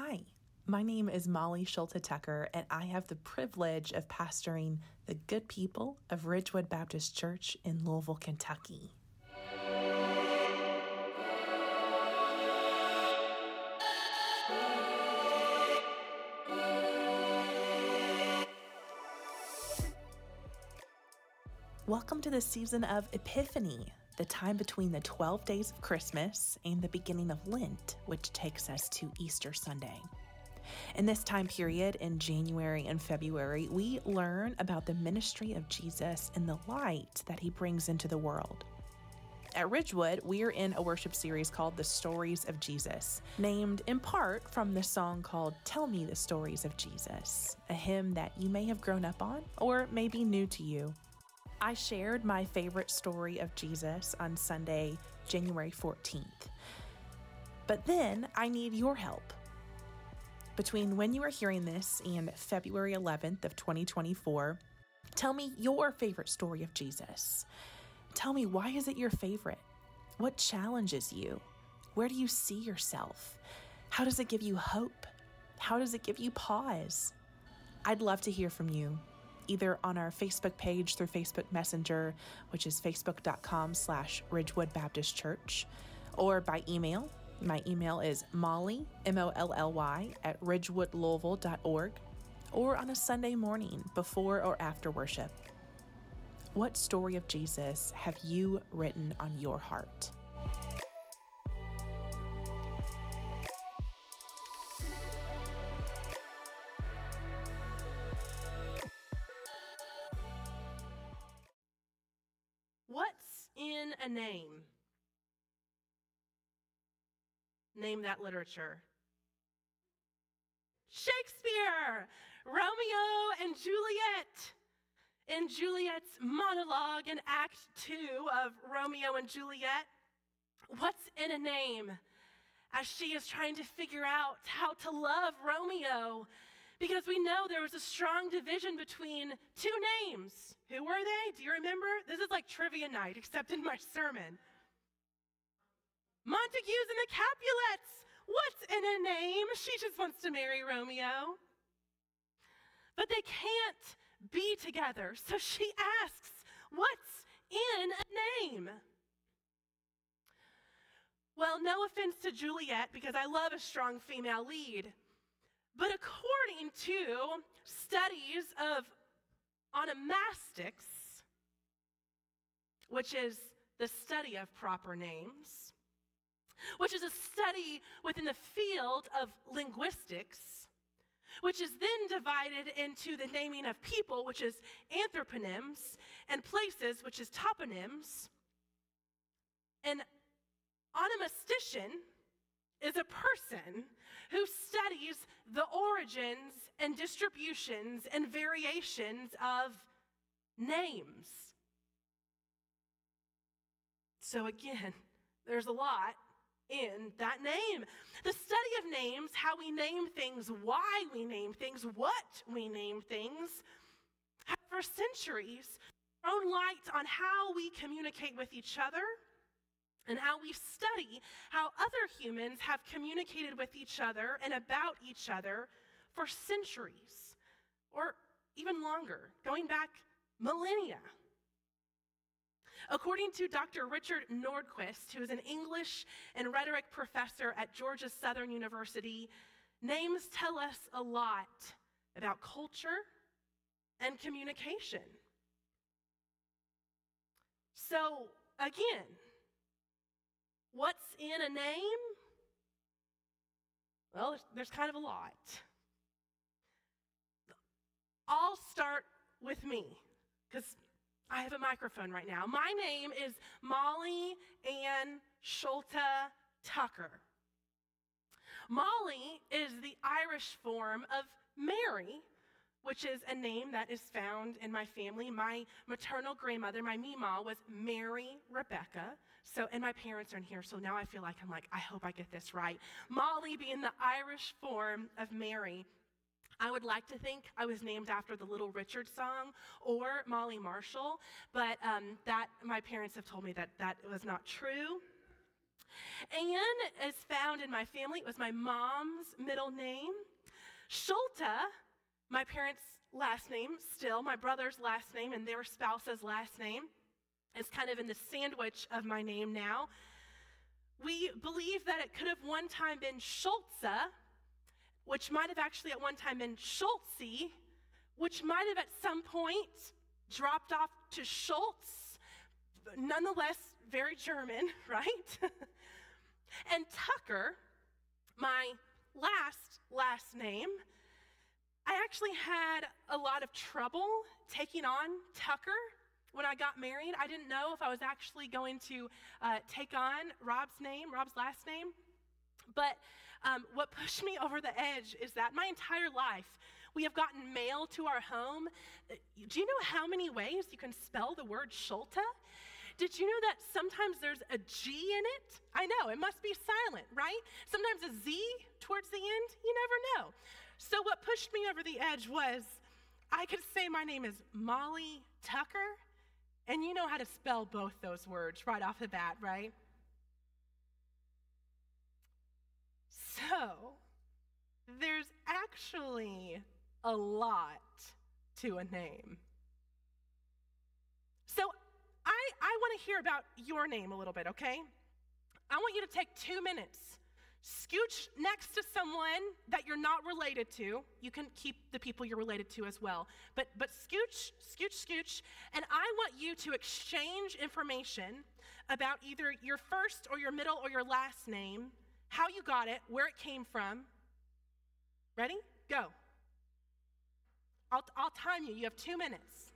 Hi, my name is Molly Schulte Tucker, and I have the privilege of pastoring the good people of Ridgewood Baptist Church in Louisville, Kentucky. Welcome to the season of Epiphany, the time between the 12 days of Christmas and the beginning of Lent, which takes us to Easter Sunday. In this time period, in January and February, we learn about the ministry of Jesus and the light that he brings into the world. At Ridgewood, we're in a worship series called The Stories of Jesus, named in part from the song called Tell Me the Stories of Jesus, a hymn that you may have grown up on or may be new to you. I shared my favorite story of Jesus on Sunday, January 14th. But then I need your help. Between when you are hearing this and February 11th of 2024, tell me your favorite story of Jesus. Tell me why is it your favorite? What challenges you? Where do you see yourself? How does it give you hope? How does it give you pause? I'd love to hear from you either on our Facebook page through Facebook Messenger, which is facebook.com slash Ridgewood Baptist Church, or by email. My email is molly, M-O-L-L-Y, at ridgewoodlouisville.org, or on a Sunday morning before or after worship. What story of Jesus have you written on your heart? Name that literature. Shakespeare, Romeo and Juliet. In Juliet's monologue in Act Two of Romeo and Juliet, what's in a name? As she is trying to figure out how to love Romeo because we know there was a strong division between two names. Who were they? Do you remember? This is like trivia night, except in my sermon. Montagues and the Capulets. What's in a name? She just wants to marry Romeo. But they can't be together. So she asks, What's in a name? Well, no offense to Juliet, because I love a strong female lead. But according to studies of onomastics, which is the study of proper names, which is a study within the field of linguistics, which is then divided into the naming of people, which is anthroponyms, and places, which is toponyms. An onomastician is a person who studies the origins and distributions and variations of names. So, again, there's a lot in that name. The study of names, how we name things, why we name things, what we name things, for centuries thrown light on how we communicate with each other and how we study how other humans have communicated with each other and about each other for centuries or even longer, going back millennia. According to Dr. Richard Nordquist, who is an English and rhetoric professor at Georgia Southern University, names tell us a lot about culture and communication. So, again, What's in a name? Well, there's, kind of a lot. I'll start with me because I have a microphone right now. My name is Molly Ann Schulte Tucker. Molly is the Irish form of Mary, which is a name that is found in my family. My maternal grandmother, my Mima, was Mary Rebecca. So, and my parents are in here, so now I feel like I'm like, I hope I get this right. Molly being the Irish form of Mary. I would like to think I was named after the Little Richard song or Molly Marshall, but um, that my parents have told me that that was not true. Anne is found in my family. It was my mom's middle name. Schulte, my parents' last name, still my brother's last name and their spouse's last name, is kind of in the sandwich of my name now. We believe that it could have one time been Schulze, which might have actually at one time been Schulze, which might have at some point dropped off to Schultz, nonetheless, very German, right? and Tucker, my last last name, I actually had a lot of trouble taking on Tucker when I got married. I didn't know if I was actually going to uh, take on Rob's name, Rob's last name. But um, what pushed me over the edge is that my entire life, we have gotten mail to our home. Do you know how many ways you can spell the word Schulte? Did you know that sometimes there's a G in it? I know, it must be silent, right? Sometimes a Z towards the end, you never know. So, what pushed me over the edge was I could say my name is Molly Tucker, and you know how to spell both those words right off the bat, right? So, there's actually a lot to a name. So, I, I want to hear about your name a little bit, okay? I want you to take two minutes Scooch next to someone that you're not related to. You can keep the people you're related to as well. But, but scooch, scooch, scooch. And I want you to exchange information about either your first or your middle or your last name, how you got it, where it came from. Ready? Go. I'll, I'll time you. You have two minutes.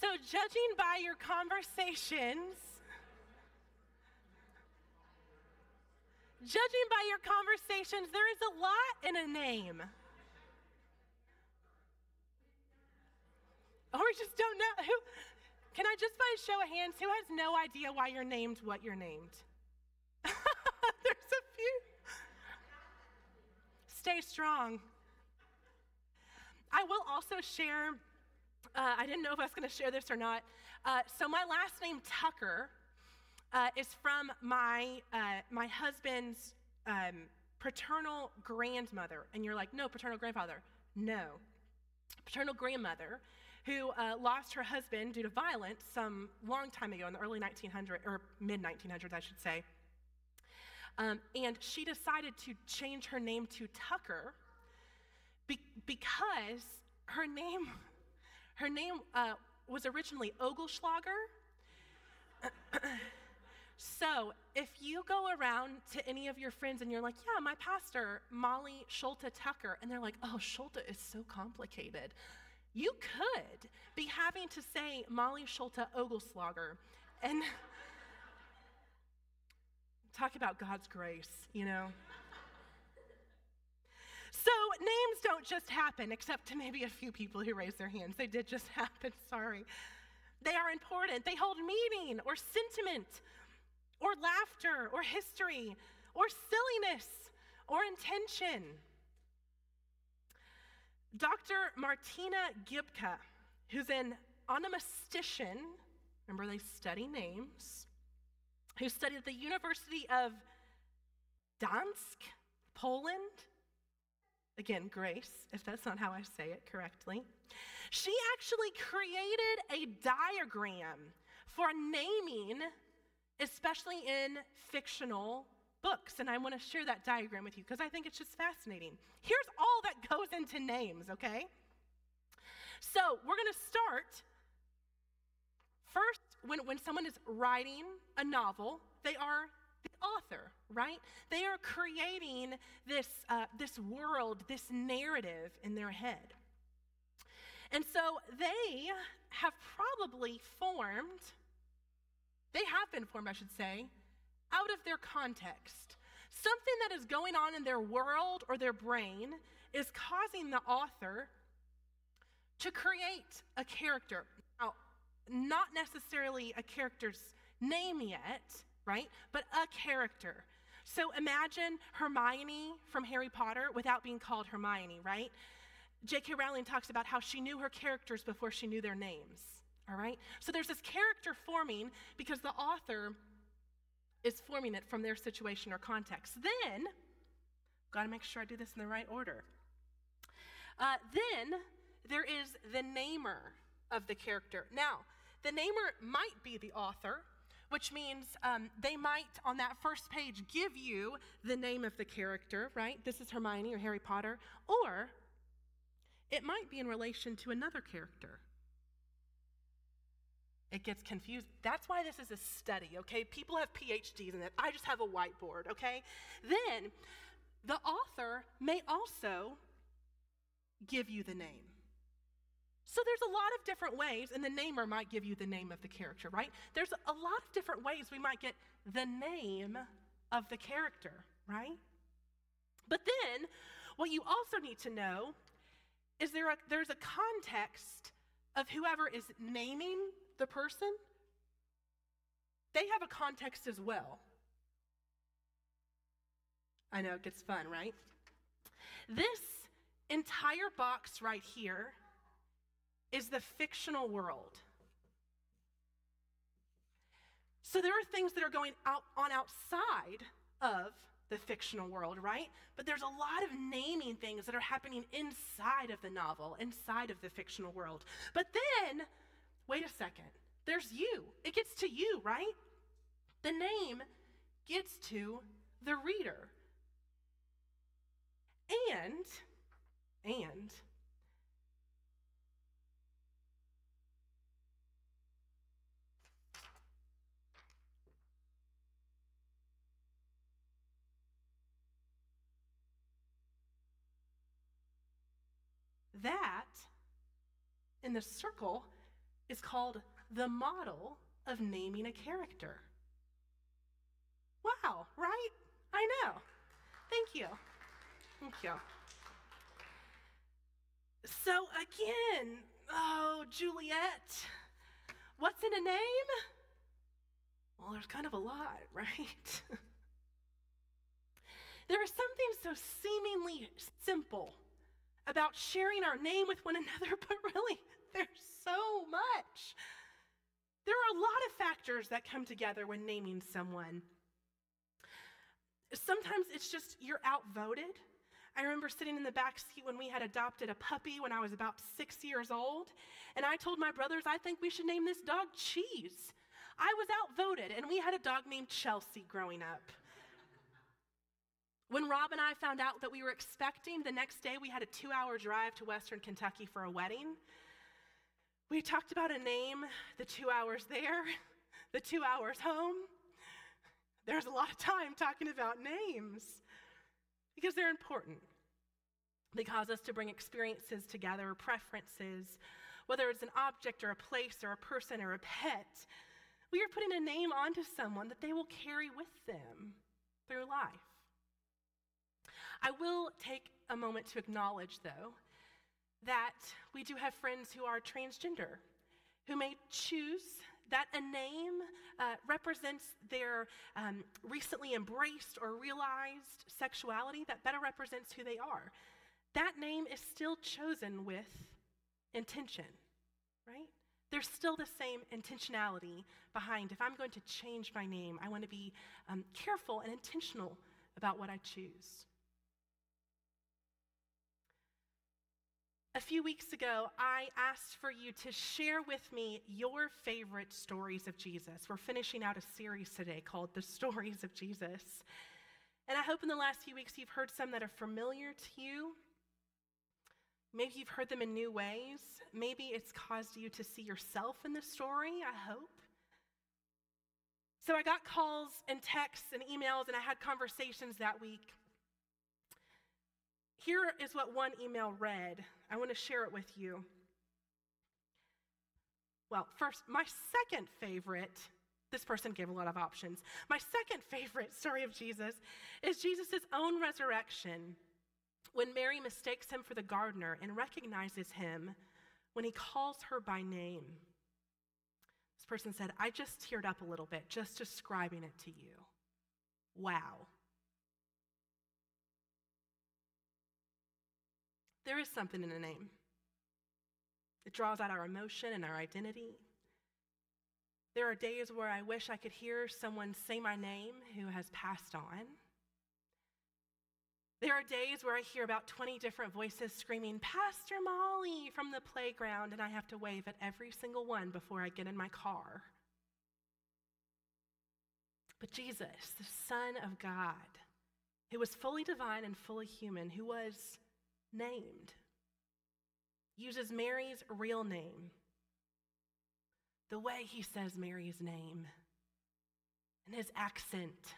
So, judging by your conversations, judging by your conversations, there is a lot in a name. Or we just don't know. Who, can I just by a show of hands, who has no idea why you're named what you're named? There's a few. Stay strong. I will also share uh, I didn't know if I was going to share this or not. Uh, so, my last name, Tucker, uh, is from my, uh, my husband's um, paternal grandmother. And you're like, no, paternal grandfather. No. Paternal grandmother who uh, lost her husband due to violence some long time ago in the early 1900s, or mid 1900s, I should say. Um, and she decided to change her name to Tucker be- because her name her name uh, was originally Ogelschlager. So, if you go around to any of your friends and you're like, yeah, my pastor, Molly Schulte Tucker, and they're like, oh, Schulte is so complicated. You could be having to say Molly Schulte Ogelslager and talk about God's grace, you know? So, names don't just happen, except to maybe a few people who raise their hands. They did just happen, sorry. They are important. They hold meaning or sentiment or laughter or history or silliness or intention. Dr. Martyna Gibka, who's an onomastician, remember they study names, who studied at the University of Gdansk, Poland. Again, Grace, if that's not how I say it correctly. She actually created a diagram for naming, especially in fictional books. And I want to share that diagram with you because I think it's just fascinating. Here's all that goes into names, okay? So we're going to start first when, when someone is writing a novel, they are the author, right? They are creating this, uh, this world, this narrative in their head. And so they have probably formed, they have been formed, I should say, out of their context. Something that is going on in their world or their brain is causing the author to create a character. Now, not necessarily a character's name yet, right? But a character. So imagine Hermione from Harry Potter without being called Hermione, right? J.K. Rowling talks about how she knew her characters before she knew their names. All right? So there's this character forming because the author is forming it from their situation or context. Then, got to make sure I do this in the right order. Uh, then there is the namer of the character. Now, the namer might be the author, which means um, they might, on that first page, give you the name of the character, right? This is Hermione or Harry Potter. Or it might be in relation to another character. It gets confused. That's why this is a study, okay? People have PhDs in it. I just have a whiteboard, okay? Then the author may also give you the name. So there's a lot of different ways, and the namer might give you the name of the character, right? There's a lot of different ways we might get the name of the character, right? But then, what you also need to know is there a, there's a context of whoever is naming the person, they have a context as well. I know it gets fun, right? This entire box right here is the fictional world. So there are things that are going out on outside of the fictional world, right? But there's a lot of naming things that are happening inside of the novel, inside of the fictional world. But then, wait a second, there's you. It gets to you, right? The name gets to the reader. And, and, That, in the circle, is called the model of naming a character. Wow, right? I know. Thank you. Thank you. So, again, oh, Juliet, what's in a name? Well, there's kind of a lot, right? there is something so seemingly simple about sharing our name with one another, but really, there's so much. There are a lot of factors that come together when naming someone. Sometimes it's just you're outvoted. I remember sitting in the back seat when we had adopted a puppy when I was about six years old, and I told my brothers, I think we should name this dog Cheese. I was outvoted, and we had a dog named Chelsea growing up. When Rob and I found out that we were expecting, the next day we had a two hour drive to Western Kentucky for a wedding. We talked about a name, the two hours there, the two hours home. There's a lot of time talking about names because they're important. They cause us to bring experiences together, preferences, whether it's an object or a place or a person or a pet. We are putting a name onto someone that they will carry with them through life. I will take a moment to acknowledge, though, that we do have friends who are transgender, who may choose that a name uh, represents their um, recently embraced or realized sexuality that better represents who they are. That name is still chosen with intention, right? There's still the same intentionality behind. If I'm going to change my name, I want to be um, careful and intentional about what I choose. A few weeks ago, I asked for you to share with me your favorite stories of Jesus. We're finishing out a series today called The Stories of Jesus. And I hope in the last few weeks you've heard some that are familiar to you. Maybe you've heard them in new ways. Maybe it's caused you to see yourself in the story, I hope. So I got calls and texts and emails, and I had conversations that week here is what one email read. I want to share it with you. Well, first, my second favorite, this person gave a lot of options. My second favorite story of Jesus is Jesus' own resurrection when Mary mistakes him for the gardener and recognizes him when he calls her by name. This person said, I just teared up a little bit just describing it to you. Wow. There is something in a name. It draws out our emotion and our identity. There are days where I wish I could hear someone say my name who has passed on. There are days where I hear about 20 different voices screaming, Pastor Molly, from the playground, and I have to wave at every single one before I get in my car. But Jesus, the Son of God, who was fully divine and fully human, who was named, uses Mary's real name, the way he says Mary's name, and his accent,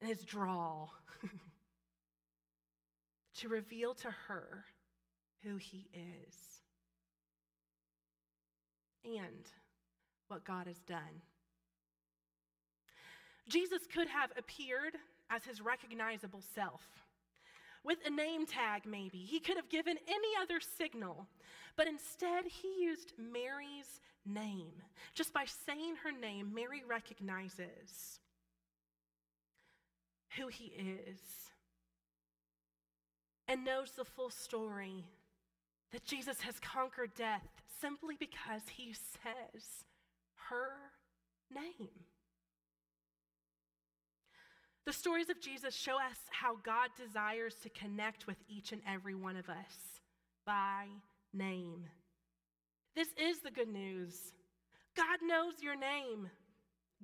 and his drawl, to reveal to her who he is. And what God has done. Jesus could have appeared as his recognizable self with a name tag, maybe. He could have given any other signal, but instead he used Mary's name. Just by saying her name, Mary recognizes who he is and knows the full story that Jesus has conquered death simply because he says her name. The stories of Jesus show us how God desires to connect with each and every one of us by name. This is the good news. God knows your name.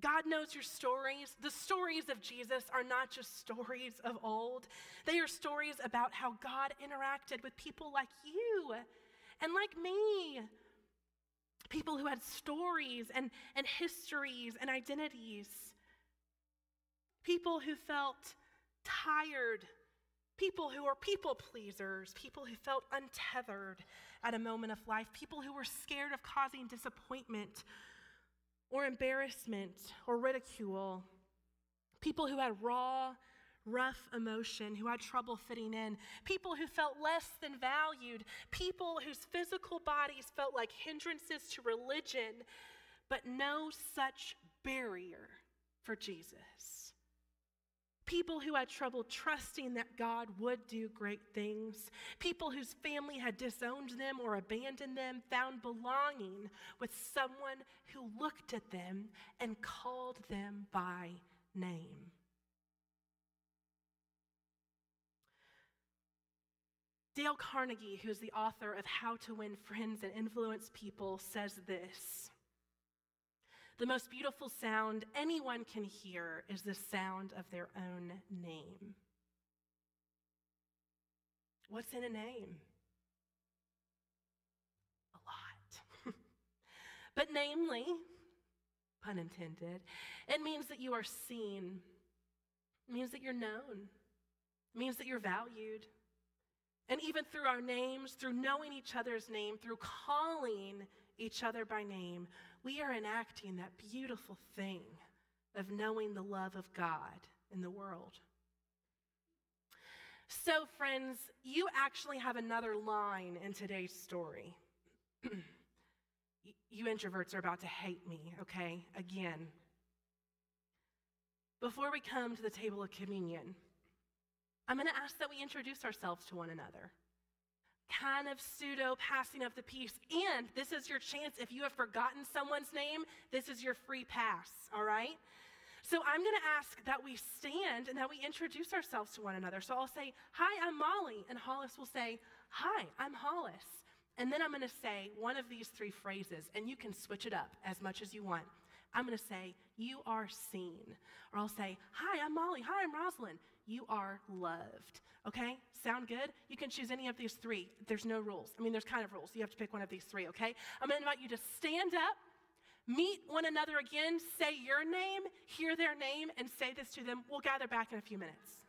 God knows your stories. The stories of Jesus are not just stories of old, they are stories about how God interacted with people like you and like me. People who had stories and, and histories and identities people who felt tired, people who were people pleasers, people who felt untethered at a moment of life, people who were scared of causing disappointment or embarrassment or ridicule, people who had raw, rough emotion, who had trouble fitting in, people who felt less than valued, people whose physical bodies felt like hindrances to religion, but no such barrier for Jesus. People who had trouble trusting that God would do great things. People whose family had disowned them or abandoned them found belonging with someone who looked at them and called them by name. Dale Carnegie, who's the author of How to Win Friends and Influence People, says this the most beautiful sound anyone can hear is the sound of their own name. What's in a name? A lot. but namely, pun intended. It means that you are seen, it means that you're known, it means that you're valued. And even through our names, through knowing each other's name, through calling each other by name, we are enacting that beautiful thing of knowing the love of God in the world. So, friends, you actually have another line in today's story. you introverts are about to hate me, okay? Again. Before we come to the table of communion, I'm going to ask that we introduce ourselves to one another. Kind of pseudo passing of the peace. And this is your chance. If you have forgotten someone's name, this is your free pass, all right? So I'm going to ask that we stand and that we introduce ourselves to one another. So I'll say, Hi, I'm Molly. And Hollis will say, Hi, I'm Hollis. And then I'm going to say one of these three phrases, and you can switch it up as much as you want. I'm going to say, You are seen. Or I'll say, Hi, I'm Molly. Hi, I'm Rosalind. You are loved. Okay? Sound good? You can choose any of these three. There's no rules. I mean, there's kind of rules. You have to pick one of these three, okay? I'm to invite you to stand up, meet one another again, say your name, hear their name, and say this to them. We'll gather back in a few minutes.